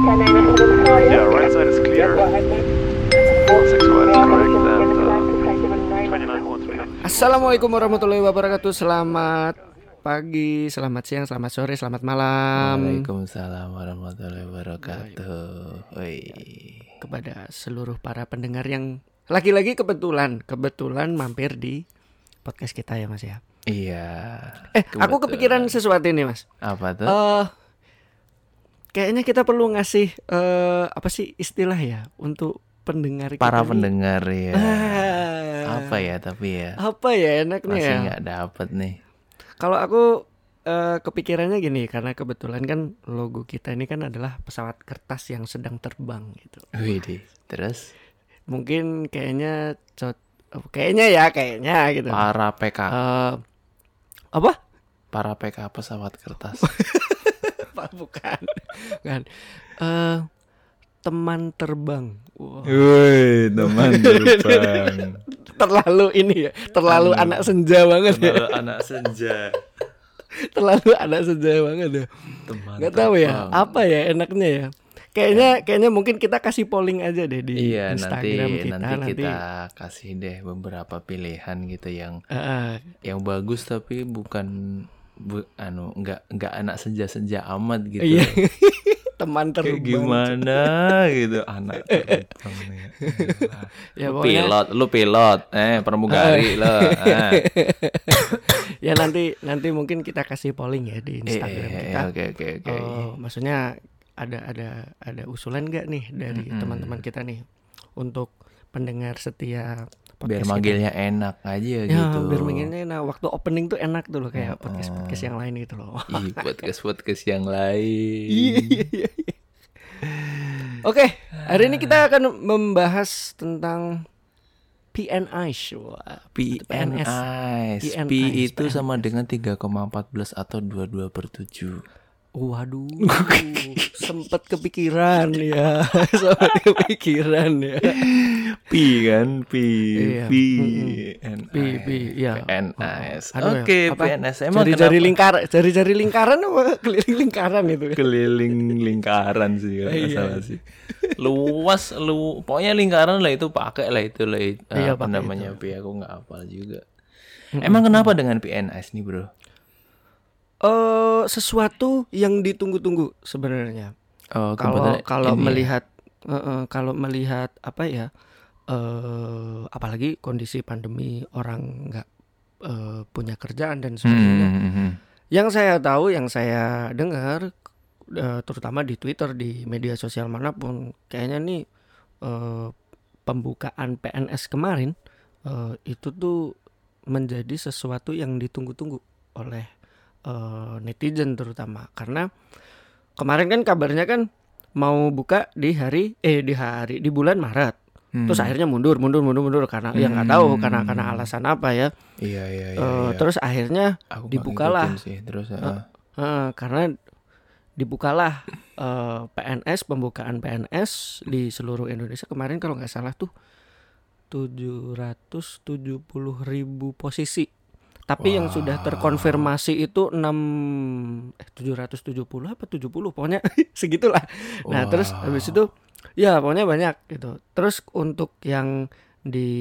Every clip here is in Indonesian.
Yeah, right side is clear. Six one is correct and uh, 2913. Assalamualaikum warahmatullahi wabarakatuh. Selamat pagi, selamat siang, selamat sore, selamat malam Waalaikumsalam warahmatullahi wabarakatuh. Woi. kepada seluruh para pendengar yang lagi-lagi kebetulan kebetulan mampir di podcast kita ya Mas ya. Iya. Eh, aku kebetulan. kepikiran sesuatu ini Mas. apa tuh? Eh kayaknya kita perlu ngasih eh apa sih istilah ya untuk pendengar kita Para nih. pendengar ya. Ah, Apa ya tapi ya? Apa ya enaknya Masih ya? nggak dapet nih. Kalau aku eh, kepikirannya gini karena kebetulan kan logo kita ini kan adalah pesawat kertas yang sedang terbang gitu. Widih. Terus Mungkin kayaknya cot oh, kayaknya ya kayaknya gitu. para PK, Eh, apa? para PK pesawat kertas. Pak bukan. Kan. Eh teman terbang. Wah, Woi, teman terbang. terlalu ini ya, terlalu Anu. anak senja banget ya. Kalau anak senja. Terlalu anak senja banget ya. Teman Nggak tahu ya, apa ya enaknya ya. Kayaknya kayaknya mungkin kita kasih polling aja deh di Iya nanti Instagram kita nanti kita kasih deh beberapa pilihan gitu yang eh, yang bagus tapi bukan bu, anu nggak nggak anak senja senja amat gitu Iya. teman kayak terbang. gimana gitu anak terbang nih. Ya Lu pokoknya pilot lu pilot eh pramugari lo eh. ya nanti nanti mungkin kita kasih polling ya di Instagram eh, kita. oke oke oke Oh, maksudnya ada ada ada usulan nggak nih dari teman-teman kita nih untuk pendengar setia biar podcast kita? manggilnya enak aja Ya, gitu biar manggilnya nah waktu opening tuh enak tuh loh kayak podcast podcast Oh. yang lain gitu loh. Ih, podcast podcast yang lain Iya iya iya. iya. Oke, hari ini kita akan membahas tentang PNI. Wah, PNS PNS, P itu PNS. sama dengan 3,14 atau 22 per 7 Waduh, sempet kepikiran ya, sempet kepikiran ya. P kan? P. Iya, P. Mm-mm. P, P, iya. PNS ya, oke? PNS emang Jari-jari lingkar, jari-jari lingkaran apa? Keliling lingkaran itu ya? keliling lingkaran sih kalau nggak Iya. salah sih. Luas lu pokoknya lingkaran lah itu pakai lah itu lah Iya, apa namanya P. Aku nggak hafal juga. Emang kenapa dengan PNS nih bro Eh, sesuatu yang ditunggu-tunggu sebenarnya. oh Kalau kalau ya. melihat eh, eh, kalau melihat apa ya? eh apalagi kondisi pandemi orang nggak eh, punya kerjaan dan Hmm, sebagainya. hmm, hmm. Yang saya tahu, yang saya dengar, eh, terutama di Twitter, di media sosial mana pun, kayaknya nih eh, pembukaan PNS kemarin eh, itu tuh menjadi sesuatu yang ditunggu-tunggu oleh eh, netizen terutama, karena kemarin kan kabarnya kan mau buka di hari eh di hari di bulan Maret, Hmm. terus akhirnya mundur, mundur, mundur, mundur karena ya nggak tahu karena Hmm. karena alasan apa ya. iya iya iya, iya. Terus akhirnya Aku dibukalah. sih terus eh, Eh, karena dibukalah eh, PNS pembukaan PNS di seluruh Indonesia kemarin kalau nggak salah tuh 770 ribu posisi tapi yang sudah terkonfirmasi itu 6 eh 770 apa 70 pokoknya segitulah nah terus habis itu ya pokoknya banyak gitu terus untuk yang di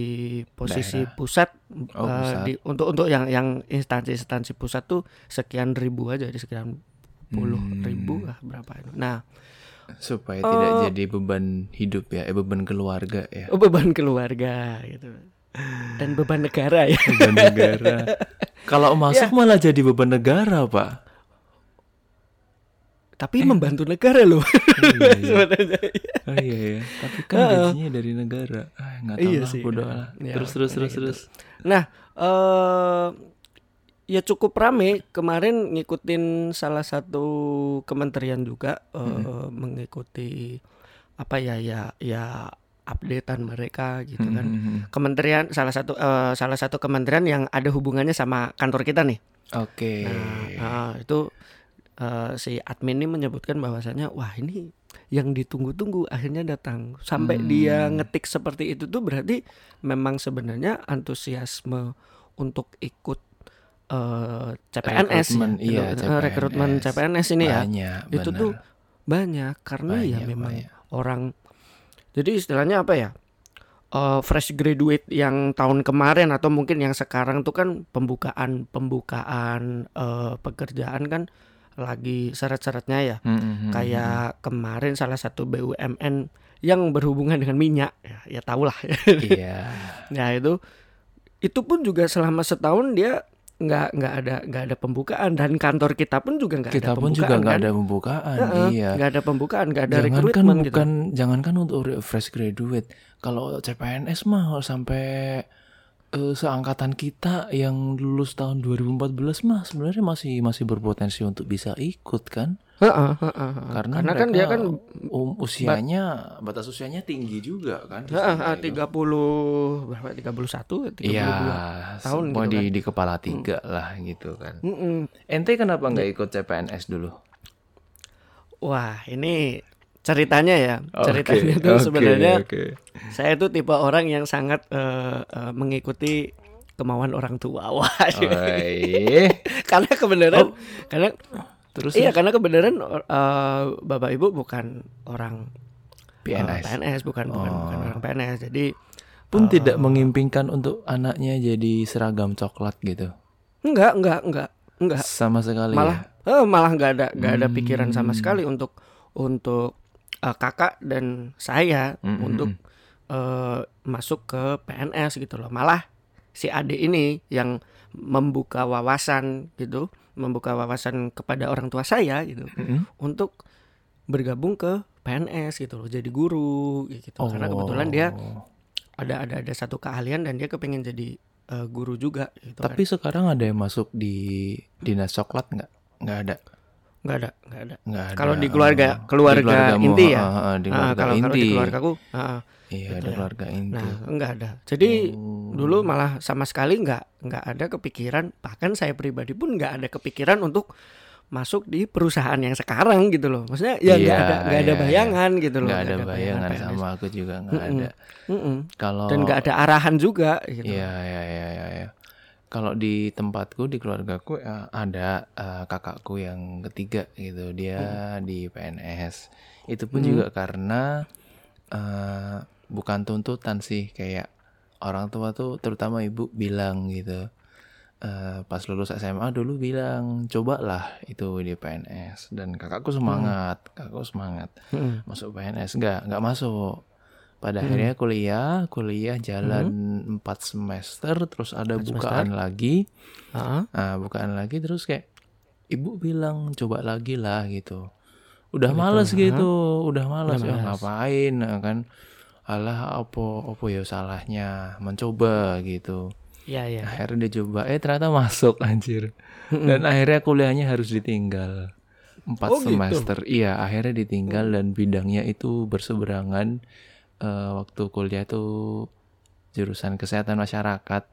posisi Daerah. pusat, Oh, pusat. di untuk untuk yang yang instansi-instansi pusat tuh sekian ribu aja di sekian puluh Hmm. ribu lah berapa itu nah supaya tidak Eh. jadi beban hidup ya eh beban keluarga ya oh, beban keluarga gitu dan beban negara ya. Beban negara. Kalau masuk malah jadi beban negara pak. Tapi membantu negara loh. Iya, iya. sebenarnya oh iya ya tapi kan gajinya dari negara. Ah nggak tahu Iya lah sih. bodoh lah. Ya, terus terus terus gitu. terus. Nah, eh ya cukup rame. Kemarin ngikutin salah satu kementerian juga eh, mengikuti apa ya ya ya updatean mereka gitu kan. Hmm, Kementerian salah satu eh, salah satu kementerian yang ada hubungannya sama kantor kita nih. oke Nah, itu eh, si admin ini menyebutkan bahwasanya wah ini yang ditunggu-tunggu akhirnya datang sampai Hmm. dia ngetik seperti itu tuh berarti memang sebenarnya antusiasme untuk ikut eh, CPNS Rekrutmen, ya, iya, rekrutmen CPNS. CPNS ini ya banyak itu benar. tuh banyak karena ya Banyak, memang banyak. orang jadi istilahnya apa ya Eh, fresh graduate yang tahun kemarin atau mungkin yang sekarang tuh kan pembukaan pembukaan eh, pekerjaan kan lagi seret-seretnya ya Hmm, hmm, hmm, kayak kemarin salah satu BUMN yang berhubungan dengan minyak ya, ya tau lah hmm. Iya. ya itu itu pun juga selama setahun dia nggak nggak ada nggak ada pembukaan dan kantor kita pun juga nggak ada Kita pun pembukaan juga nggak kan. ada pembukaan. Heeh, iya. nggak ada pembukaan nggak ada jangankan rekrutmen gitu bukan jangankan untuk re- fresh graduate kalau CPNS mah sampai eh, seangkatan kita yang lulus tahun 2014 mah sebenarnya masih masih berpotensi untuk bisa ikut kan Heeh, heeh, heeh. karena, karena kan dia kan um, usianya batas usianya tinggi juga kan di Heeh, sana heeh, itu. 30 berapa 31 32 Iya, tahun semua gitu di, kan. di kepala tiga lah gitu kan. Mm-mm. Ente kenapa nggak ikut CPNS dulu? Wah, ini ceritanya ya. Ceritanya tuh oke, sebenarnya oke. saya tuh tipe orang yang sangat eh, eh, mengikuti kemauan orang tua. Wah, Oi. karena kebenaran karena Terus iya karena kebenaran eh, Bapak Ibu bukan orang PNS. PNS bukan bukan bukan Oh. orang PNS. Jadi pun Oh. tidak mengimpingkan untuk anaknya jadi seragam coklat gitu. enggak enggak enggak enggak Sama sekali malah ya. eh, malah nggak ada nggak ada pikiran sama Hmm. sekali untuk untuk eh, kakak dan saya Mm, mm, untuk eh, masuk ke PNS gitu loh malah si adik ini yang membuka wawasan gitu membuka wawasan kepada orang tua saya gitu Mm-mm. untuk bergabung ke PNS gitu loh jadi guru gitu karena Oh. kebetulan dia ada ada ada satu keahlian dan dia kepengen jadi eh, guru juga gitu kan. Tapi sekarang ada yang masuk di dinas coklat nggak? Nggak ada. Nggak ada nggak ada Nggak ada. Kalau di keluarga- keluarga Di keluargamu, inti ya? ah, di Ah, keluarga kalau kalau inti. di keluargaku Iya, gitu ada ya. keluarga inti. nah enggak ada jadi Oh. dulu malah sama sekali nggak nggak ada kepikiran bahkan saya pribadi pun nggak ada kepikiran untuk masuk di perusahaan yang sekarang gitu loh maksudnya ya nggak Iya, ada nggak ada iya, bayangan gitu loh nggak ada bayangan PNS. sama aku juga nggak Mm-mm. ada. Mm-mm. Kalau dan nggak ada arahan juga gitu Iya, iya, iya, iya, iya. Kalau di tempatku di keluargaku ya, ada eh, kakakku yang ketiga gitu, dia Hmm. di PNS. Itu pun juga karena eh, bukan tuntutan sih, kayak orang tua tuh terutama ibu bilang gitu. eh, pas lulus SMA dulu bilang cobalah itu di PNS dan kakakku semangat, kakakku semangat Mm-mm. masuk PNS nggak nggak masuk pada akhirnya kuliah kuliah jalan empat semester terus ada bukaan lagi. Ah, nah bukaan lagi terus kayak ibu bilang coba lagi lah gitu. Udah males gitu udah males. Ya ngapain? Nah, kan alah apa apa ya salahnya mencoba gitu. Iya iya. Akhirnya dia coba eh ternyata masuk anjir. Dan akhirnya kuliahnya harus ditinggal empat Oh, gitu? semester. Iya akhirnya ditinggal dan bidangnya itu berseberangan Eh, waktu kuliah tuh jurusan kesehatan masyarakat.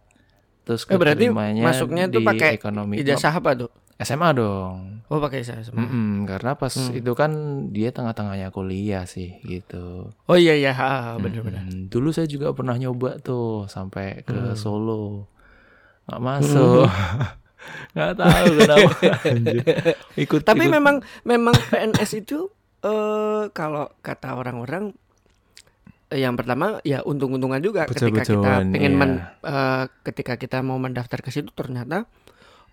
Terus Eh, berarti masuknya tuh pakai ekonomi ijazah apa tuh? SMA dong. Oh pakai ijazah semua Mm-mm, karena pas Hmm. itu kan dia tengah-tengahnya kuliah sih gitu. Oh iya iya. Benar-benar Mm, dulu saya juga pernah nyoba tuh sampai ke Hmm. Solo. Nggak masuk. Nggak tahu kenapa. Ikut Tapi ikut- memang memang PNS itu eh kalau kata orang-orang yang pertama ya untung-untungan juga ketika kita pengen iya. men- eh, ketika kita mau mendaftar ke situ ternyata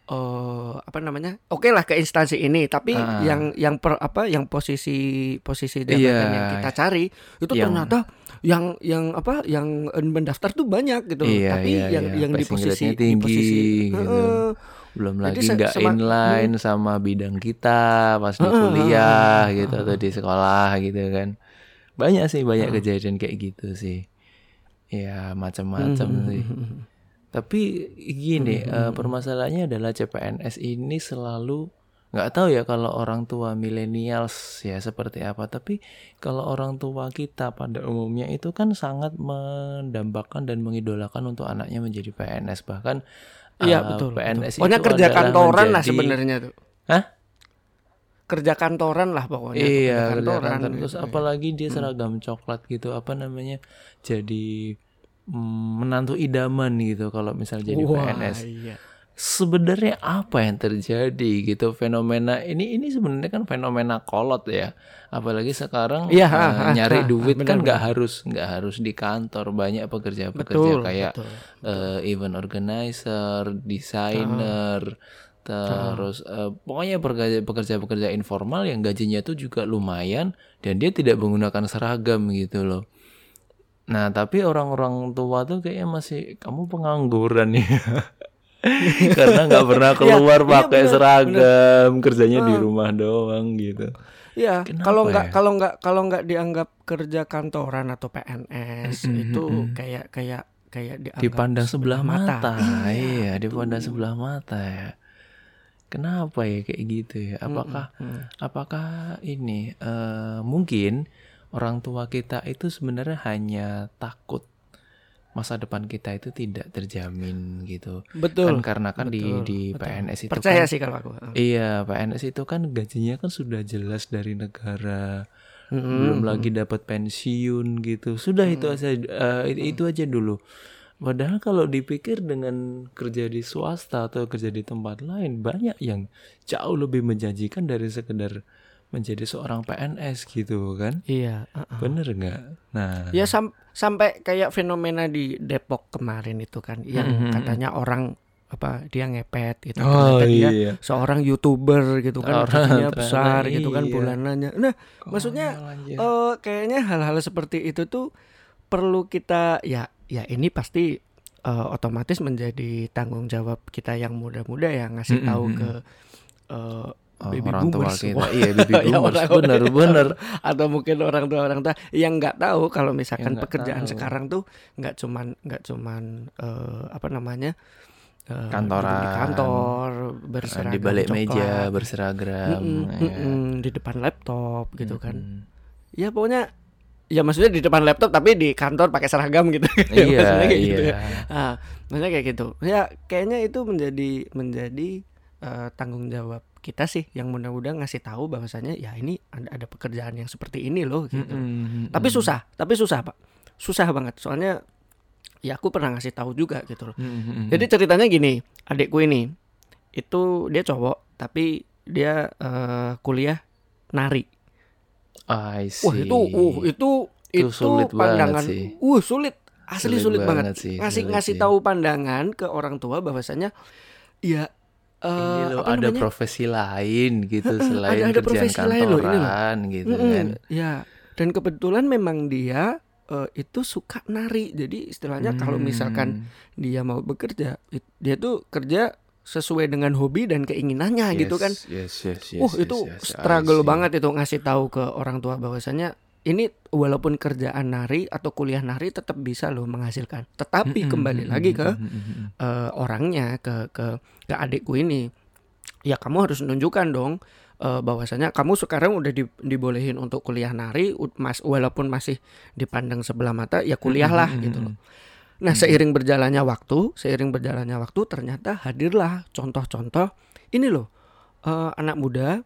eh apa namanya oke lah ke instansi ini tapi Ah. yang yang per, apa yang posisi posisi jabatan Iya. yang kita cari itu Yang- ternyata yang yang apa yang mendaftar tuh banyak gitu. Iya, tapi iya, yang iya. yang di posisi grade-nya di tinggi, posisi gitu. Heeh. belum lagi nggak inline sama bidang kita pas di kuliah gitu atau di sekolah gitu kan banyak sih banyak kejadian kayak gitu sih ya macam-macam Hmm, sih tapi gini eh, permasalahannya adalah CPNS ini selalu nggak tahu ya kalau orang tua millennials ya seperti apa tapi kalau orang tua kita pada umumnya itu kan sangat mendambakan dan mengidolakan untuk anaknya menjadi PNS bahkan Iya eh, betul. PNS betul. Pokoknya itu kerja kantoran lah sebenarnya tuh. Hah? Kerja kantoran lah pokoknya. Iya, kerja kerja kantor. gitu. Terus apalagi dia seragam coklat gitu, apa namanya? Jadi mm, menantu idaman gitu kalau misal jadi Wah, PNS. Iya. sebenarnya apa yang terjadi gitu fenomena ini ini sebenarnya kan fenomena kolot ya apalagi sekarang Iya, eh, ha, ha, nyari ha, duit benar, kan nggak harus nggak harus di kantor banyak pekerja-pekerja kayak betul. eh, event organizer desainer terus eh, pokoknya pekerja- pekerja-pekerja informal yang gajinya tuh juga lumayan dan dia tidak menggunakan seragam gitu loh Nah, tapi orang-orang tua tuh kayaknya masih kamu pengangguran ya. Karena nggak pernah keluar iya, pakai bener, seragam, kerjanya di rumah doang gitu. Iya, Kenapa kalau nggak ya? kalau nggak kalau nggak dianggap kerja kantoran atau PNS itu kayak kayak kayak dianggap Dipandang sebelah mata. Iya, dipandang sebelah mata ya. Kenapa ya kayak gitu ya? Apakah apakah ini eh, mungkin orang tua kita itu sebenarnya hanya takut masa depan kita itu tidak terjamin gitu. Betul. Kan karena kan di betul, di betul. PNS itu Percaya kan sih kalau aku. Iya, PNS itu kan gajinya kan sudah jelas dari negara. Mm-mm. Belum lagi dapat pensiun gitu. Sudah itu aja eh, itu aja dulu. Padahal kalau dipikir dengan kerja di swasta atau kerja di tempat lain banyak yang jauh lebih menjanjikan dari sekedar menjadi seorang PNS gitu kan. Iya. uh-uh. Bener nggak? Nah, Ya sam- sampai kayak fenomena di Depok kemarin itu kan yang Mhm. katanya orang apa dia ngepet gitu Oh, ternyata dia iya. seorang youtuber gitu kan Orang gajinya ternyata besar gitu kan iya. bulanannya nah maksudnya Konyol aja. eh kayaknya hal-hal seperti itu tuh perlu kita ya ya ini pasti eh, otomatis menjadi tanggung jawab kita yang muda-muda ya ngasih Mm-mm, tahu mm-mm. ke eh, Oh, baby orang tua boomers kita. Wah. Iya, baby Ya, boomers. orang-orang bener, yang bener. atau mungkin orang tua orang tua yang nggak tahu kalau misalkan nggak pekerjaan tahu. sekarang tuh nggak cuman nggak cuman eh, apa namanya eh, Kantoran. di kantor berseragam di balik meja coklat. berseragam. Mm-mm, ya. mm-mm, di depan laptop gitu kan Mm-mm. ya pokoknya ya maksudnya di depan laptop tapi di kantor pakai seragam gitu. Iya, maksudnya kayak iya. gitu ya. Ah, maksudnya kayak gitu. Ya kayaknya itu menjadi menjadi eh, tanggung jawab kita sih yang mudah-mudah ngasih tahu bahwasanya ya ini ada, ada pekerjaan yang seperti ini loh gitu. Mm-mm, tapi mm-mm. susah tapi susah pak. Susah banget. Soalnya ya aku pernah ngasih tahu juga gitu loh. Mm-mm. jadi ceritanya gini adikku ini itu dia cowok tapi dia eh, kuliah nari I see. wah itu uh itu Itu itu, sulit pandangan sih. uh sulit asli Sulit sulit, banget, banget sih, ngasih sulit ngasih sih. tahu pandangan ke orang tua bahwasanya ya eh, ini loh apa ada namanya profesi lain gitu selain ada- ada kerjaan profesi lain loh, ini loh. kantoran gitu Mm-mm, kan. ya dan kebetulan memang dia eh, itu suka nari jadi istilahnya kalau misalkan Hmm, dia mau bekerja dia tuh kerja sesuai dengan hobi dan keinginannya gitu kan. Yes, yes, yes, uh yes, itu yes, I struggle banget itu ngasih tahu ke orang tua bahwasanya ini walaupun kerjaan nari atau kuliah nari tetap bisa loh menghasilkan. Tetapi kembali lagi ke eh, orangnya ke ke ke adikku ini. Ya kamu harus menunjukkan dong eh, bahwasanya kamu sekarang udah di- dibolehin untuk kuliah nari mas walaupun masih dipandang sebelah mata ya kuliahlah gitu loh. Nah seiring berjalannya waktu seiring berjalannya waktu ternyata hadirlah contoh-contoh ini loh eh, anak muda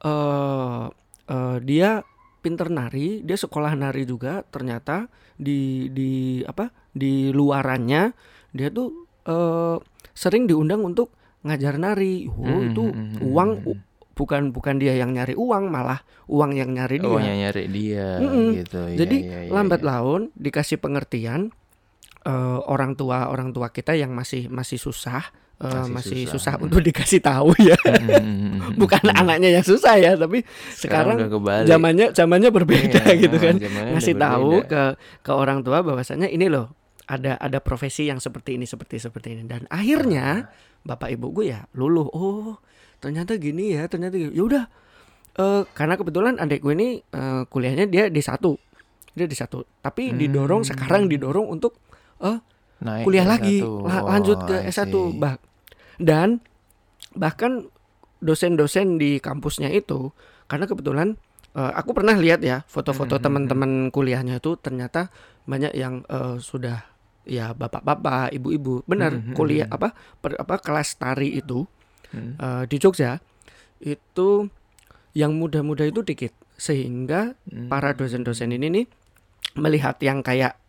eh eh, dia pinter nari dia sekolah nari juga ternyata di di apa di luarannya dia tuh eh, sering diundang untuk ngajar nari. Oh, Hmm, itu hmm, hmm, uang hmm. bukan bukan dia yang nyari uang, malah uang yang nyari dia. Oh, yang nyari dia Mm-mm. gitu. Iya, Jadi iya, iya, lambat iya. laun dikasih pengertian eh, orang tua orang tua kita yang masih masih susah eh, Masih masih, susah, susah, mm. untuk dikasih tahu ya. Mm-mm, Bukan mm-mm. anaknya yang susah ya, tapi Sekarang zamannya zamannya berbeda Iya, gitu kan. Ngasih tahu berbeda. ke ke orang tua bahwasanya ini loh ada ada profesi yang seperti ini seperti seperti ini dan akhirnya bapak ibu gue ya luluh oh ternyata gini ya ternyata gini. ya udah eh, karena kebetulan adik gue ini eh, kuliahnya dia di satu dia di satu tapi didorong Hmm. sekarang didorong untuk eh, Naik kuliah lagi S1. la- Oh, lanjut ke I S1 see. bah dan bahkan dosen-dosen di kampusnya itu karena kebetulan eh, aku pernah lihat ya foto-foto Mhm, teman-teman kuliahnya itu ternyata banyak yang eh, sudah ya bapak-bapak, ibu-ibu benar Mhm, kuliah mhm. apa per- apa kelas tari itu Hmm. eh, di Jogja itu yang muda-muda itu dikit sehingga Hmm. para dosen-dosen ini nih melihat yang kayak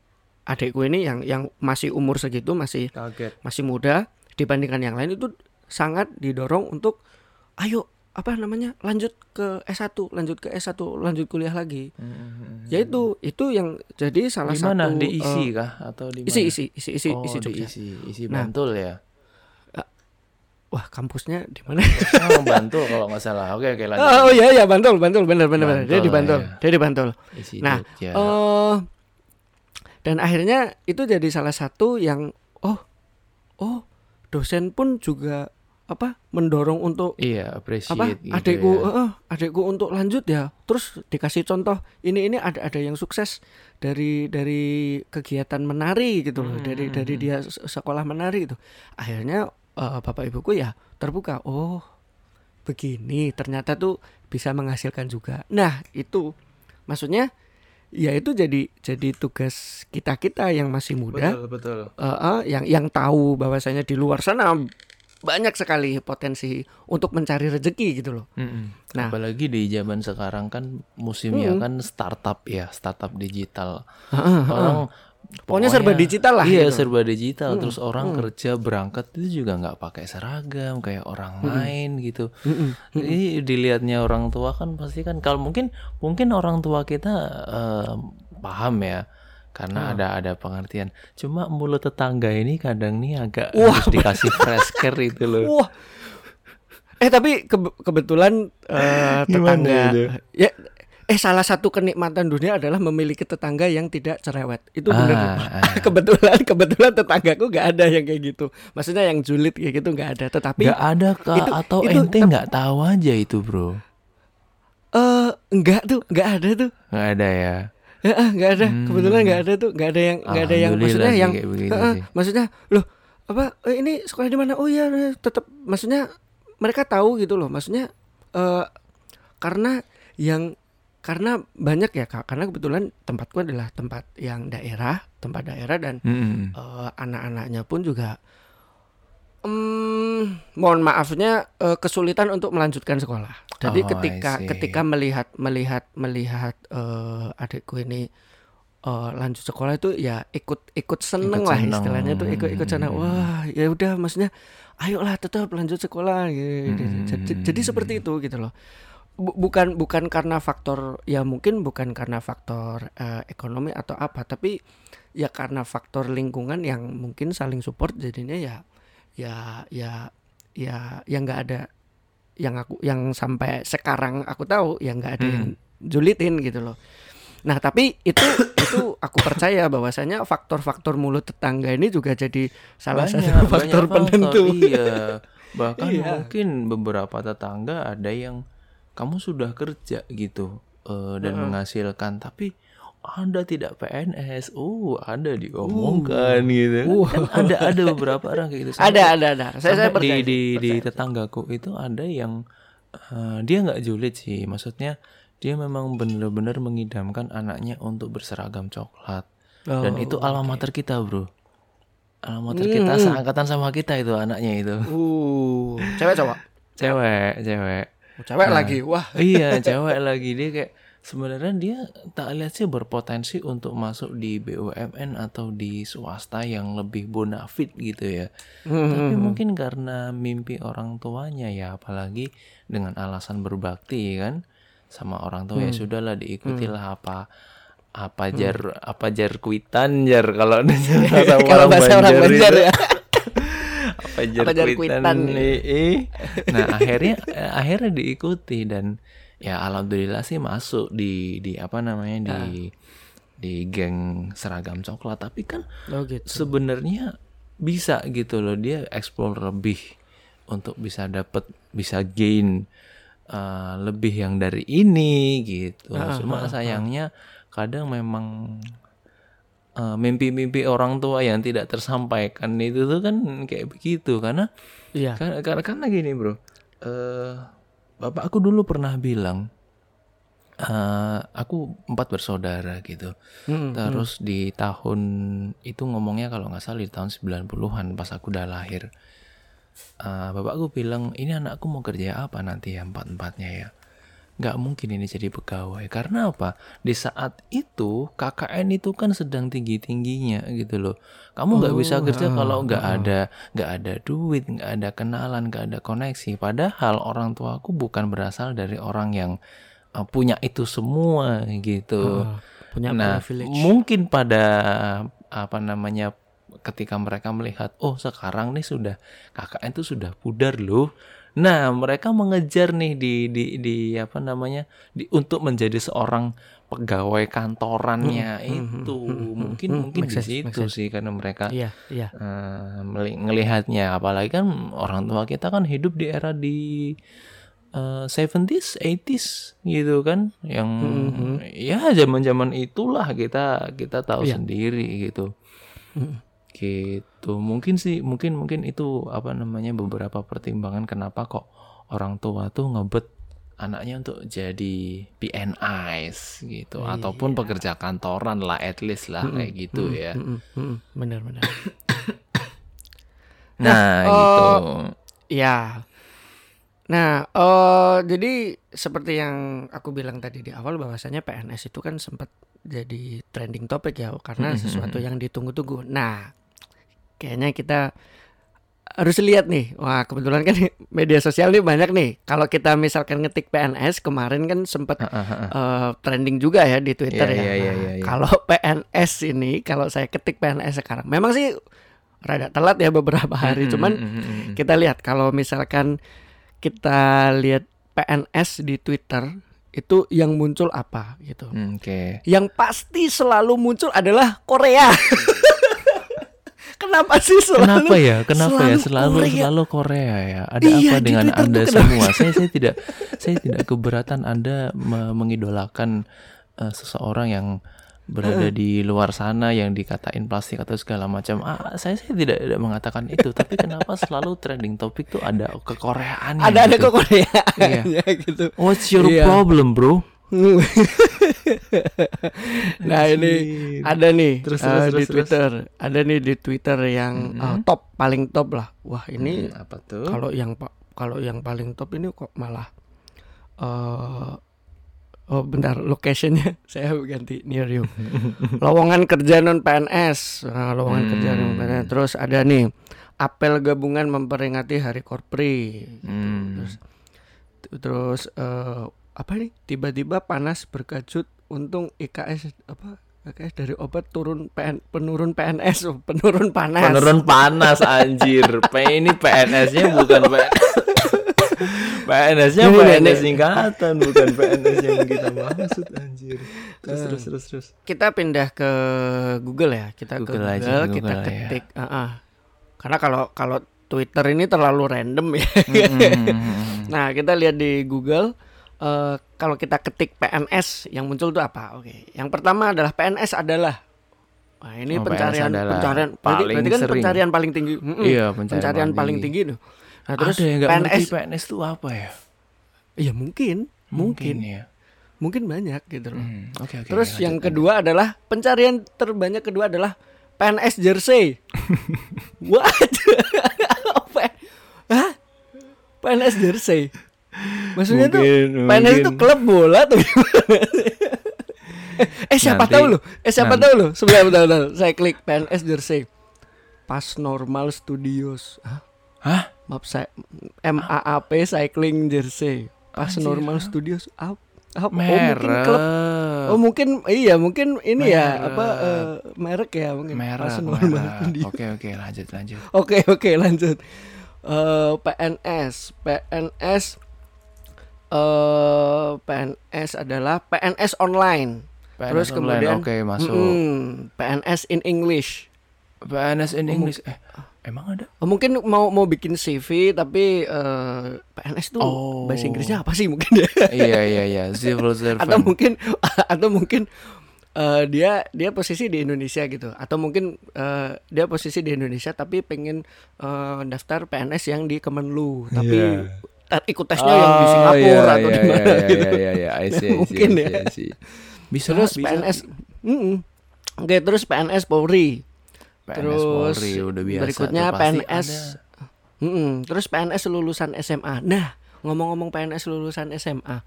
adikku ini yang yang masih umur segitu masih kaget. masih muda dibandingkan yang lain itu sangat didorong untuk ayo apa namanya lanjut ke S1 lanjut ke S1 lanjut kuliah lagi Hmm. ya itu itu yang jadi salah Di mana satu diisi eh, kah atau di isi isi isi isi oh, isi Jogja. diisi, isi Nah. Bantul ya. wah kampusnya di mana Oh, Bantul kalau nggak salah. Oke, oke lanjut. oh iya iya Bantul Bantul bener bener bener dia di Bantul iya. dia di Bantul Isi Nah, Jogja. eh dan akhirnya itu jadi salah satu yang oh oh dosen pun juga apa mendorong untuk iya, apa gitu adikku ya. eh, adikku untuk lanjut ya terus dikasih contoh ini ini ada ada yang sukses dari dari kegiatan menari gitu loh Hmm, dari hmm, dari hmm. dia se- sekolah menari itu akhirnya eh, bapak ibuku ya terbuka oh begini ternyata tuh bisa menghasilkan juga nah itu maksudnya ya itu jadi jadi tugas kita kita yang masih muda Betul, betul. eh, eh, yang yang tahu bahwasanya di luar sana banyak sekali potensi untuk mencari rezeki gitu loh. Mm-mm. Nah. Apalagi di zaman sekarang kan musimnya Mm-mm. kan startup ya, startup digital. Heeh, heeh. Orang Pokoknya serba digital lah Iya, gitu. serba digital. Mm, Terus orang mm. kerja berangkat itu juga nggak pakai seragam kayak orang lain gitu. Mm-mm. Jadi dilihatnya orang tua kan pasti kan kalau mungkin mungkin orang tua kita eh, paham ya karena Ah. ada ada pengertian. Cuma mulut tetangga ini kadang nih agak Wah, harus dikasih fresh care itu loh. Wah. Eh tapi kebe- kebetulan Gimana tetangga ya eh salah satu kenikmatan dunia adalah memiliki tetangga yang tidak cerewet. Itu benar. Ah, ah. kebetulan kebetulan tetanggaku nggak ada yang kayak gitu. Maksudnya yang julid kayak gitu nggak ada. Tetapi Nggak ada kah itu- atau itu- ente nggak tahu aja itu bro? eh enggak tuh, nggak ada tuh. Nggak ada ya. Ya, nggak ada. Hmm. Kebetulan nggak ada tuh, nggak ada yang nggak ada yang maksudnya sih yang Heeh, sih. maksudnya loh apa eh, ini sekolah di mana? Oh iya tetap maksudnya mereka tahu gitu loh. Maksudnya eh karena yang karena banyak ya Kak, karena kebetulan tempatku adalah tempat yang daerah, tempat daerah dan Mm-mm. eh, anak-anaknya pun juga hmm, mohon maafnya eh, kesulitan untuk melanjutkan sekolah. Jadi Oh, ketika ketika melihat melihat melihat eh, adikku ini eh, lanjut sekolah itu ya ikut ikut seneng Ikut lah seneng. istilahnya tuh ikut ikut seneng. Wah ya udah maksudnya ayolah tetap lanjut sekolah. gitu. Hmm. Jadi, jadi seperti itu gitu loh. Bu- bukan bukan karena faktor ya mungkin bukan karena faktor eh, ekonomi atau apa tapi ya karena faktor lingkungan yang mungkin saling support jadinya ya ya ya ya yang nggak ada yang aku yang sampai sekarang aku tahu yang nggak ada yang julitin gitu loh nah tapi itu itu aku percaya bahwasanya faktor-faktor mulut tetangga ini juga jadi salah Banyak, satu banyak faktor penentu Iya. Bahkan Iya. mungkin beberapa tetangga ada yang kamu sudah kerja gitu eh, dan Heeh. menghasilkan tapi anda tidak PNS, oh ada diomongkan gitu. Uh. Kan ada ada beberapa orang kayak gitu. ada ada ada saya saya Sampai percaya di di, sih, di percaya. tetanggaku itu ada yang eh, dia nggak julid sih, maksudnya dia memang benar-benar mengidamkan anaknya untuk berseragam coklat dan Oh, itu alma mater kita bro, alma mater Hmm. kita seangkatan sama kita itu anaknya itu, uh cewek cowok cewek cewek, cewek Nah. lagi wah iya cewek lagi dia kayak sebenarnya dia tak lihat sih berpotensi untuk masuk di BUMN atau di swasta yang lebih bonafit gitu ya. Tapi Hmm. mungkin karena mimpi orang tuanya ya, apalagi dengan alasan berbakti kan sama orang tua ya Hmm. sudahlah diikutilah apa apa jar apa jar kuitan jar kalau bahasa orang Banjar itu. ya. Apa jar Apa jar kuitan, kuitan, nih, ih. Nah akhirnya eh, akhirnya diikuti dan ya alhamdulillah sih masuk di di apa namanya di di geng seragam coklat. Tapi kan oh gitu. sebenarnya bisa gitu loh dia explore lebih untuk bisa dapat bisa gain uh, lebih yang dari ini gitu. Ah, cuma ah, ah. sayangnya kadang memang uh, mimpi-mimpi orang tua yang tidak tersampaikan itu tuh kan kayak begitu. Karena iya. karena karena, karena gini bro. Eh bapak aku dulu pernah bilang eh aku empat bersaudara gitu. Hmm, Terus di tahun itu ngomongnya kalau nggak salah di tahun 90-an pas aku udah lahir. Eh, bapakku bilang, ini anakku mau kerja apa nanti ya empat-empatnya ya. Nggak mungkin ini jadi pegawai. Karena apa? Di saat itu KKN itu kan sedang tinggi tingginya gitu loh. Kamu nggak bisa Oh, kerja ah, kalau nggak ah. ada nggak ada duit nggak ada kenalan nggak ada koneksi. Padahal orang tuaku bukan berasal dari orang yang uh, punya itu semua gitu. Ah, punya nah privilege. mungkin pada apa namanya ketika mereka melihat oh sekarang nih sudah KKN itu sudah pudar loh nah mereka mengejar nih di di di apa namanya di untuk menjadi seorang pegawai kantorannya Hmm, hmm, itu hmm, hmm, mungkin hmm, mungkin di situ sih karena mereka Iya, iya. eh, meli- ngelihatnya apalagi kan orang tua kita kan hidup di era di eh, 70s 80s gitu kan yang Mhm. ya zaman-zaman itulah kita kita tahu Iya. sendiri gitu Mm. Gitu mungkin sih mungkin mungkin itu apa namanya beberapa pertimbangan kenapa kok orang tua tuh ngebet anaknya untuk jadi PNIs gitu Iya. ataupun pekerja kantoran lah at least lah Mm-mm, kayak gitu ya mm-mm, mm-mm. Benar-benar. nah, oh, gitu Ya. Nah, eh jadi seperti yang aku bilang tadi di awal bahwasanya PNS itu kan sempat jadi trending topik ya karena sesuatu yang ditunggu-tunggu. Nah, kayaknya kita harus lihat nih. Wah, kebetulan kan media sosial nih banyak nih. Kalau kita misalkan ngetik PNS kemarin kan sempat ah. eh, trending juga ya di Twitter Iya, ya. iya, Nah, iya, iya. Kalau PNS ini, kalau saya ketik PNS sekarang, memang sih rada telat ya beberapa hari. Mm-mm, Cuman mm-mm, mm-mm. kita lihat kalau misalkan kita lihat PNS di Twitter itu yang muncul apa gitu. Hmm, Oke. Yang pasti selalu muncul adalah Korea. Kenapa sih selalu? Kenapa ya? Kenapa ya selalu selalu Korea? selalu Korea ya? Ada Iya, apa dengan Twitter Anda semua? Saya saya tidak saya tidak keberatan Anda me- mengidolakan eh, seseorang yang berada di luar sana yang dikatain plastik atau segala macam. Ah, saya saya tidak, tidak mengatakan itu, tapi kenapa selalu trending topik tuh ada kekoreaan Ada ada gitu. ke Korea Iya. gitu. What's your Iya. problem, bro? nah ini ada nih Terus, eh, terus, di terus, terus. Twitter, ada nih di Twitter yang eh, top paling top lah. Wah ini Hmm, apa tuh? kalau yang kalau yang paling top ini kok malah eh oh bentar locationnya saya ganti near you lowongan kerja non PNS nah, lowongan kerja non Hmm. PNS terus ada nih apel gabungan memperingati hari korpri Hmm. terus terus eh, apa nih tiba-tiba panas berkajut untung IKS apa IKS dari obat turun PN, penurun PNS oh, penurun panas Penurun panas anjir. P ini PNS-nya bukan PNS. PNS-nya PNS singkatan bukan PNS yang kita maksud anjir. Terus Eh. terus terus terus. kita pindah ke Google ya kita ke Google Google aja, kita Google ya. ketik ah, ah. karena kalau kalau Twitter ini terlalu random ya Hmm. nah kita lihat di Google eh, kalau kita ketik PNS yang muncul itu apa oke yang pertama adalah PNS adalah Wah ini Oh, pencarian adalah pencarian paling berarti kan sering. pencarian paling tinggi Mm-mm. Iya, pencarian pencarian, paling tinggi. tinggi tuh nah terus Ada yang PNS ngerti PNS itu apa ya? iya mungkin mungkin ya. mungkin banyak gitu loh Hmm, Oke oke. Terus lanjut, yang kedua adalah pencarian terbanyak kedua adalah PNS jersey. What? Hah? PNS jersey. Maksudnya tuh Mungkin- PNS itu klub bola tuh gimana eh siapa Nanti- tahu loh? Eh siapa nanti- tahu loh? Sebentar, bentar, bentar. Saya klik PNS jersey. Pas normal studios. Hah? Hah? Maaf saya MAAP cycling jersey. Pas Anjir, normal studios. Apa? apa? Oh, mungkin klub Oh mungkin iya mungkin ini ya Merek. apa eh, merek ya mungkin merek. Pas normal merek. studio. Oke oke lanjut lanjut. Oke oke lanjut. Eh PNS PNS eh PNS adalah PNS online. PNS Terus online, kemudian oke masuk. mm, PNS in English. PNS in English. Eh, emang ada? Oh, mungkin mau mau bikin CV tapi eh, PNS tuh Oh. bahasa Inggrisnya apa sih mungkin ya? iya iya iya, civil servant. atau mungkin atau mungkin eh, dia dia posisi di Indonesia gitu atau mungkin eh, dia posisi di Indonesia tapi pengen eh, daftar PNS yang di Kemenlu tapi Iya. Ikut tesnya yang di Singapura iya, atau iya, di mana gitu. Iya I see, I see, Mungkin I see, ya. I see. Bisa terus bisa. PNS Mm-mm. oke terus PNS Polri PNS terus Polri udah biasa. berikutnya PNS ada. Mm-mm. terus PNS lulusan SMA nah ngomong-ngomong PNS lulusan SMA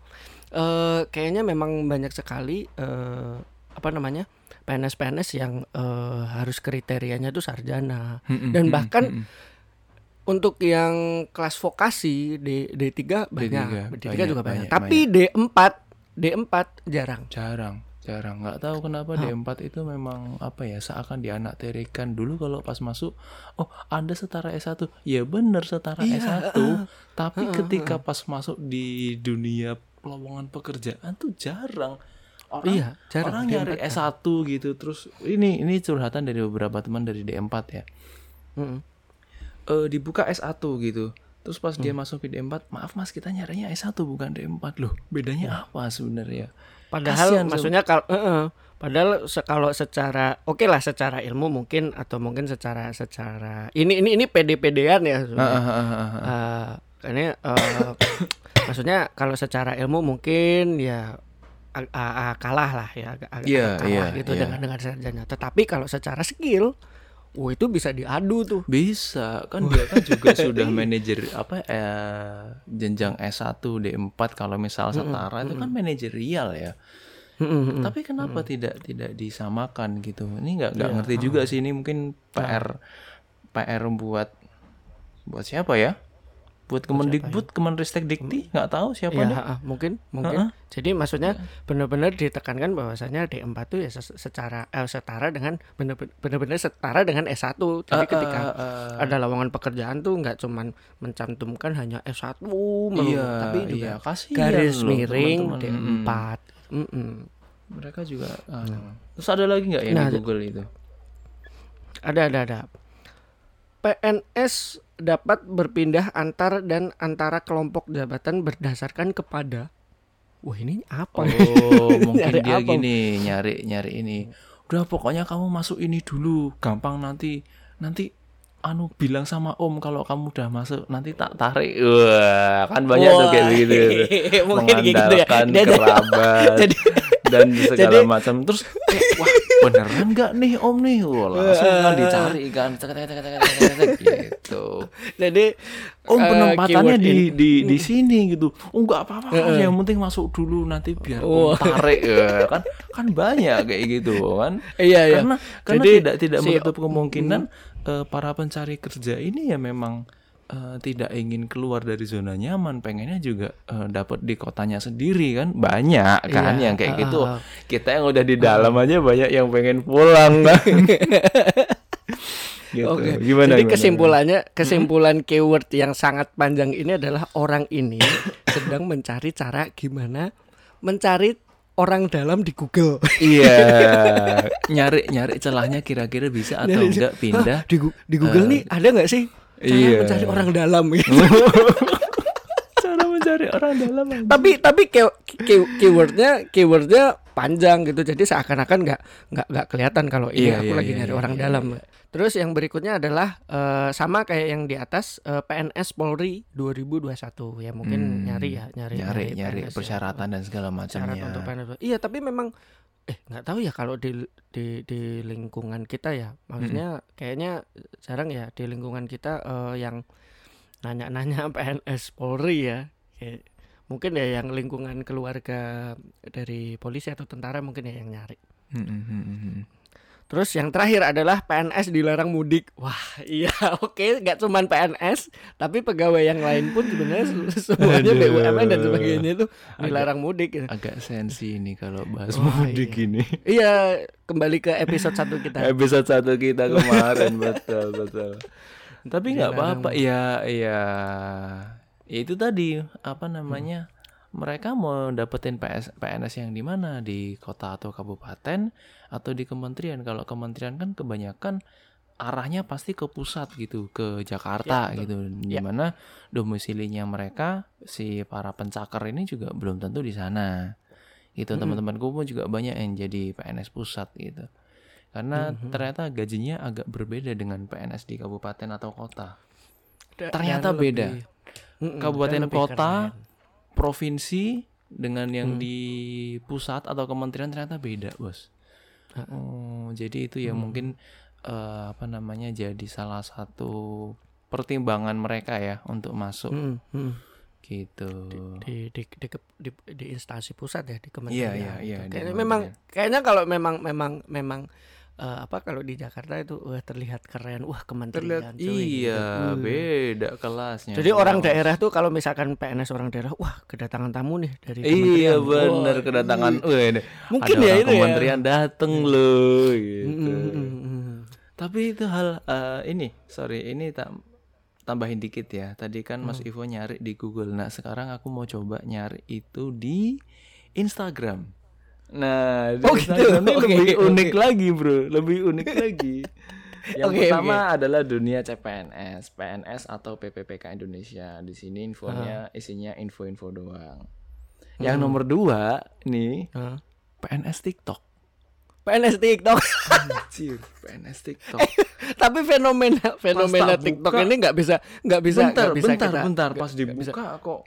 eh kayaknya memang banyak sekali eh apa namanya PNS-PNS yang eh, harus kriterianya itu sarjana Mm-mm, dan mm-mm, bahkan mm-mm. Untuk yang kelas vokasi D D3 banyak, D3, D3, banyak, juga banyak. banyak, Tapi D4 D4 jarang. jarang jarang nggak tahu kenapa Hah. D4 itu memang apa ya seakan dianakterikan dulu kalau pas masuk oh anda setara S1 ya bener setara Iya, S1 heeh. tapi Heeh, ketika pas masuk di dunia lowongan pekerjaan tuh jarang orang Iya, jarang. orang D4 nyari jarang. S1 gitu terus ini ini curhatan dari beberapa teman dari D4 ya Mm-mm. Eh dibuka S1 gitu. Terus pas dia Hmm. masuk ke D4, maaf Mas kita nyarinya S1 bukan D4 loh. Bedanya apa sebenarnya? Padahal Kasian, maksudnya kalau padahal se- kalau secara oke lah secara ilmu mungkin atau mungkin secara secara ini ini ini pede-pedean ya. Eh, ini eh, maksudnya kalau secara ilmu mungkin ya a- a- kalah lah ya agak agak Iya, kalah iya, gitu iya. dengan dengan sarjana. Tetapi kalau secara skill, wah itu bisa diadu tuh. Bisa, kan dia kan juga sudah manajer apa eh jenjang S1 D4 kalau misal setara itu kan manajerial ya. Mm-mm, mm-mm. Tapi kenapa tidak tidak disamakan gitu? Ini nggak nggak Iya, ngerti juga sih ini mungkin PR PR buat buat siapa ya? Buat Kemendikbud, Kemenristek Dikti, nggak tahu siapa Ya, deh. mungkin mungkin. Jadi maksudnya benar-benar ditekankan bahwasanya D4 itu ya se- secara eh, setara dengan benar- benar-benar setara dengan S1. Jadi Eh, ketika eh, eh, ada lowongan pekerjaan tuh nggak cuman mencantumkan hanya S1 melulu, iya, tapi juga iya, kasihan garis loh miring teman-teman. D4. Mm-mm. Mm-mm. Mereka juga. ah. Terus ada lagi nggak yang Nah, di Google itu? Ada ada ada. PNS dapat berpindah antar dan antara kelompok jabatan berdasarkan kepada Wah ini apa? Oh, mungkin Nyari dia apa? gini nyari nyari ini. Udah pokoknya kamu masuk ini dulu, gampang nanti nanti anu bilang sama Om kalau kamu udah masuk nanti tak tarik. Wah, kan banyak tuh kayak Wah, begitu. mungkin gitu ya. Dia- kerabat jadi- dan segala jadi- macam. Terus eh, wah beneran nggak nih Om nih? Wah, langsung kan dicari kan. Gitu. Jadi Om eh, penempatannya keyword di di di sini gitu. Oh enggak apa-apa, Om. yang penting masuk dulu nanti biar. Om tarik ya. kan kan banyak kayak gitu kan. Iya, iya. Karena karena Jadi, tidak tidak si- menutup kemungkinan eh, para pencari kerja ini ya memang eh, tidak ingin keluar dari zona nyaman, pengennya juga eh, dapat di kotanya sendiri kan. Banyak kan Iya, yang kayak ah, gitu. ah, ah. Kita yang udah di dalam aja banyak yang pengen pulang kan. gitu. Oke. Gimana Jadi gimana? kesimpulannya, kesimpulan keyword yang sangat panjang ini adalah orang ini sedang mencari cara gimana mencari orang dalam di Google. Iya, nyari nyari celahnya kira-kira bisa atau Nyari- enggak pindah. di, di Google Eh, nih ada nggak sih cara iya. mencari orang dalam gitu. Cara mencari orang dalam. tapi tapi key- key- keywordnya keywordnya panjang gitu. Jadi seakan-akan nggak nggak nggak kelihatan kalau ini Iya, aku iya, lagi iya, nyari iya, orang iya, dalam. Iya. terus yang berikutnya adalah eh, sama kayak yang di atas eh, PNS Polri 2021 ya mungkin Hmm, nyari ya nyari nyari nyari PNS ya. persyaratan dan segala macamnya. untuk PNS iya tapi memang eh nggak tahu ya kalau di di di lingkungan kita ya. Maksudnya kayaknya jarang ya di lingkungan kita eh, yang nanya-nanya PNS Polri ya. Kayak, mungkin ya yang lingkungan keluarga dari polisi atau tentara mungkin ya yang nyari Hmm, hmm, hmm, terus yang terakhir adalah PNS dilarang mudik wah iya oke nggak cuman PNS tapi pegawai yang lain pun sebenarnya se- semuanya Aduh. BUMN dan sebagainya itu dilarang mudik gitu. Agak sensi ini kalau bahas Oh, mudik iya. ini. Iya, kembali ke episode satu kita. Episode satu kita kemarin betul betul. Tapi nggak apa-apa ya ya ya itu tadi apa namanya mereka mau dapetin PS, PNS yang di mana di kota atau kabupaten atau di kementerian kalau kementerian kan kebanyakan arahnya pasti ke pusat gitu ke Jakarta Ya, betul. gitu di mana domisilinya mereka si para pencakar ini juga belum tentu di sana gitu Mm-mm. teman-temanku pun juga banyak yang jadi PNS pusat gitu karena Mhm. ternyata gajinya agak berbeda dengan PNS di kabupaten atau kota Da- ternyata beda. lebih- Mm-mm, Kabupaten dan lebih kota, keren. provinsi dengan yang Hmm. di pusat atau kementerian ternyata beda bos Ah. oh jadi itu ya Hmm. mungkin eh, apa namanya jadi salah satu pertimbangan mereka ya untuk masuk Mm-mm, mm. gitu. di di di, ke- di, di instansi pusat ya di kementerian. Iya, iya, gitu. iya, di Kayaknya memang kayaknya kalau memang memang memang eh, apa kalau di Jakarta itu wah terlihat keren, wah kementerian. Terlihat cuy, gitu. iya Wih. beda kelasnya. Jadi orang Wow. daerah tuh kalau misalkan PNS orang daerah, wah kedatangan tamu nih dari Iya kementerian. bener Wah, kedatangan. Wih, ini Mungkin ada ya orang itu ya. kementerian dateng loh gitu. Mm, mm, mm, mm. Tapi itu hal eh, ini, sorry ini tak tambahin dikit ya. Tadi kan Mas Hmm. Ivo nyari di Google. Nah sekarang aku mau coba nyari itu di Instagram. Nah Oh, gitu. Oke, lebih oke. unik lagi bro, lebih unik lagi. Yang Oke, pertama adalah dunia CPNS, PNS atau PPPK Indonesia. Di sini infonya isinya info-info doang. Yang nomor dua nih Hah? PNS TikTok. PNS TikTok. Anjir, PNS TikTok. Tapi fenomena fenomena TikTok buka- ini nggak bisa nggak bisa bentar, nggak bisa bentar, kita- bentar. Pas bisa. dibuka kok,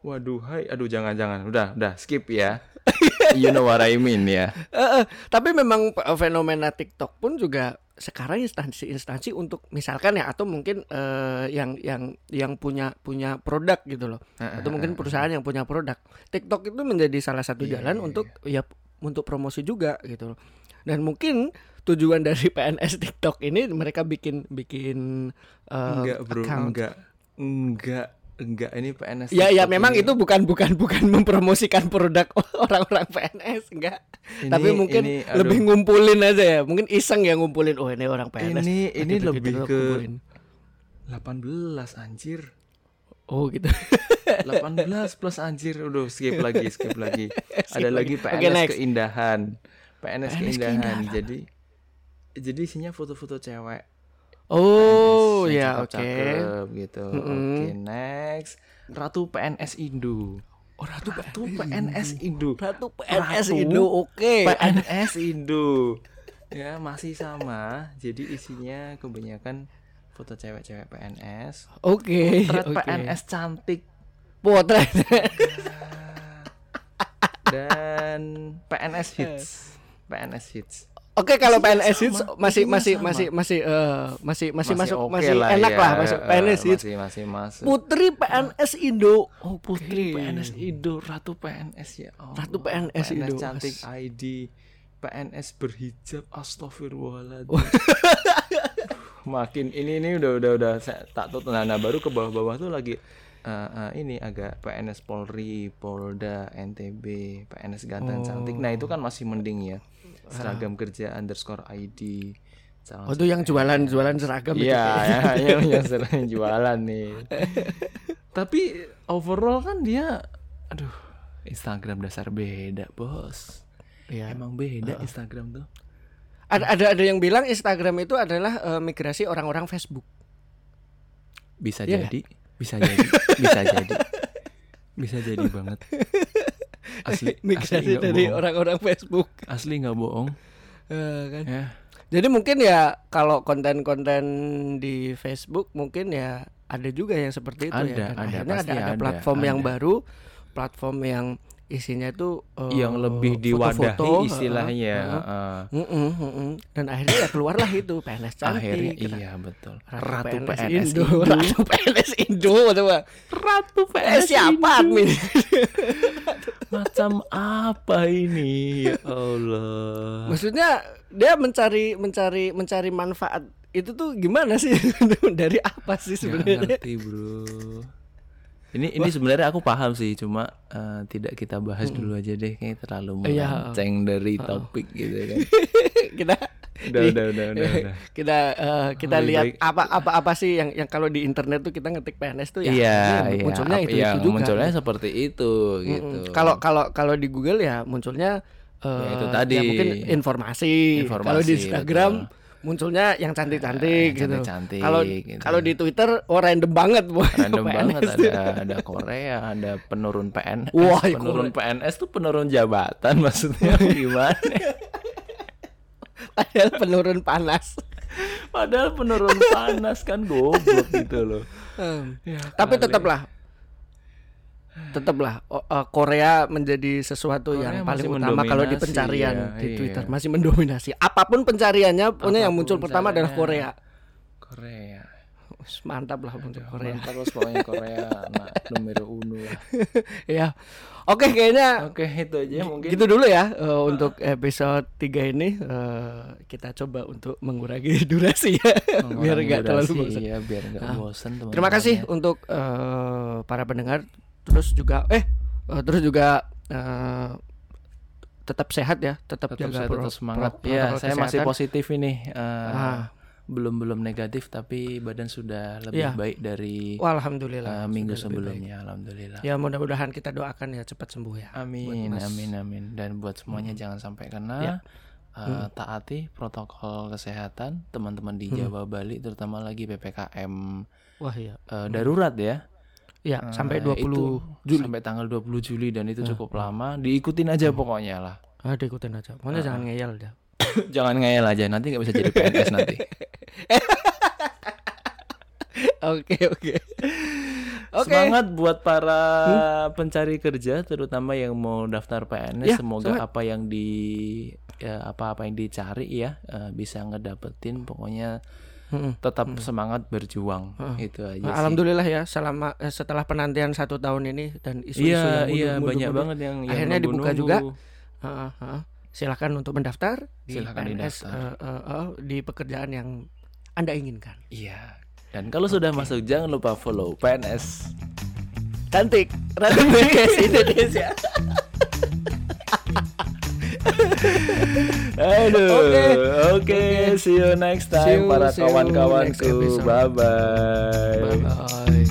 waduh, hai, aduh, jangan, jangan, udah, udah, skip ya. you know what I mean ya. Eh, eh, tapi memang eh, fenomena TikTok pun juga sekarang instansi-instansi untuk misalkan ya atau mungkin eh, yang yang yang punya punya produk gitu loh. Atau mungkin perusahaan yang punya produk. TikTok itu menjadi salah satu Iya, jalan iya, untuk ya untuk promosi juga gitu loh. Dan mungkin tujuan dari PNS TikTok ini mereka bikin bikin eh, enggak, bro, account. enggak, enggak, enggak. Ini PNS. Ya ya memang ini- itu bukan bukan bukan mempromosikan produk orang-orang PNS enggak. Ini- Tapi mungkin ini, aduh. lebih ngumpulin aja ya. Mungkin iseng ya ngumpulin oh ini orang PNS. Ini- ini lebih ke- kumpulin. 18 anjir. Oh gitu. 18 plus anjir udah skip lagi skip lagi ada lagi PNS next. keindahan PNS, PNS keindahan. keindahan. jadi jadi isinya foto-foto cewek Oh ya oke. cakep-cakep gitu Mm-mm. oke next Ratu PNS Indo Oh Ratu Ratu PNS Indo Ratu PNS Indo oke. PNS Indo ya masih sama jadi isinya kebanyakan foto cewek-cewek PNS Oke. Potret oke. PNS cantik Potret. dan PNS hits PNS hits Oke kalau Isinya PNS sama, hits masih masih sama. masih masih eh, masih masih masuk oke masih enak ya, lah masuk eh, PNS hits. masih masih masuk Putri PNS Indo. oh putri Oke. PNS Indo ratu PNS ya Allah. Ratu PNS Indo. cantik. ID PNS berhijab astagfirullahaladzim makin ini ini udah udah udah saya tak tutup nah, nah baru ke bawah-bawah tuh lagi eh, eh, ini agak PNS Polri Polda NTB PNS ganteng cantik nah itu kan masih mending ya seragam kerja underscore ID calon Oh itu yang jualan jualan seragam. Iya, ya, yang yang sering jualan nih. Tapi overall kan dia, aduh, Instagram dasar beda bos. Iya. Emang beda Instagram tuh. Ada ada ada yang bilang Instagram itu adalah eh, migrasi orang-orang Facebook. Bisa Iya jadi, bisa jadi, bisa jadi, bisa jadi banget. Asli, asli migrasi nggak dari orang-orang Facebook. Asli nggak bohong. Eh, kan. Ya, Jadi mungkin ya kalau konten-konten di Facebook mungkin ya ada juga yang seperti itu Ada, ya. Dan ada, akhirnya ada, ada ada, platform yang ada. baru, platform yang isinya itu eh, yang lebih foto-foto, diwadahi heeh, istilahnya. heeh. heeh. Mm-mm, mm-mm. Dan akhirnya ya keluarlah itu PNS cantik. Akhirnya gitu. iya betul. Ratu, PNS, PNS, Indo, Indo. Ratu PNS Indo, coba. Ratu Eh, PNS siapa admin? Macam apa ini? Ya Allah. Maksudnya dia mencari mencari mencari manfaat itu tuh gimana sih dari apa sih sebenarnya? ngerti bro. Ini ini sebenarnya aku paham sih, cuma eh, tidak kita bahas dulu aja deh, kayak terlalu Iya. melenceng dari topik gitu kan. kita Udah, udah, udah, udah, udah. kita eh, kita Lebih lihat baik- apa apa apa sih yang yang kalau di internet tuh kita ngetik PNS tuh ya Iya, ini iya. munculnya itu iya, itu juga. munculnya seperti itu gitu. Kalau kalau kalau di Google ya munculnya eh, Ya, itu tadi. ya mungkin informasi. Informasi, Kalau di Instagram betul. Munculnya yang cantik-cantik gitu. cantik-cantik Kalau gitu. kalau di Twitter oh random banget boy. random PNS. banget ada ada Korea, ada penurun PNS. Wah, penurun Korea. PNS tuh penurun jabatan maksudnya gimana? Padahal penurun panas. Padahal penurun panas kan goblok gitu loh. Hmm. Ya, Tapi tetaplah tetaplah eh, Korea menjadi sesuatu Korea yang paling utama kalau di pencarian ya, di iya. Twitter masih mendominasi. Apa pun pencariannya, pokoknya yang muncul pertama adalah Korea. Korea. mantap lah untuk Korea. Mantap terus pokoknya Korea anak nomor uno lah. ya. Oke, kayaknya Oke, itu aja mungkin. gitu dulu ya eh, untuk episode 3 ini eh, kita coba untuk mengurangi durasi ya biar Mengurangi nggak terlalu bosan. Iya, biar nggak Nah, bosan teman. Terima kasih untuk eh, para pendengar terus juga eh eh, terus juga eh, tetap sehat ya, tetap, Tetap jaga pro- tetap semangat. pro- Ya, saya masih kesehatan. positif ini. eh, Ah. Belum belum negatif tapi badan sudah lebih Iya. baik dari Wah, alhamdulillah. eh, minggu sudah sebelumnya. Alhamdulillah. Ya mudah-mudahan kita doakan ya cepat sembuh ya. Amin, amin, amin. Dan buat semuanya jangan sampai kena. Ya. eh, taati protokol kesehatan teman-teman di Hmm. Jawa Bali, terutama lagi ppkm Wah iya. eh, darurat ya. Ya, Eh, sampai 20 itu Juli. sampai tanggal 20 Juli dan itu cukup lama. Diikutin aja pokoknya lah. Ah, diikutin aja. Pokoknya jangan ngeyel ya. Jangan ngeyel aja nanti nggak bisa jadi PNS nanti. Oke, oke. Oke. Semangat buat para pencari kerja terutama yang mau daftar PNS Ya, semoga semangat. apa yang di ya apa-apa yang dicari ya eh, bisa ngedapetin pokoknya Mm-mm. tetap semangat berjuang Heeh. itu aja Nah, sih. Alhamdulillah ya selama eh, setelah penantian satu tahun ini dan isu-isu Iya, yang mundur- iya mundur- banyak mundur, banget yang, yang Akhirnya dibuka nunggu-nunggu. juga. Heeh, heeh. Silakan untuk mendaftar di Silakan PNS didaftar. eh, eh, eh, di pekerjaan yang Anda inginkan. Iya. Dan kalau sudah masuk jangan lupa follow PNS. Cantik, Podcast Indonesia. Aduh. Oke. Oke, see you next time you- para kawan-kawanku. Bye bye. Bye bye.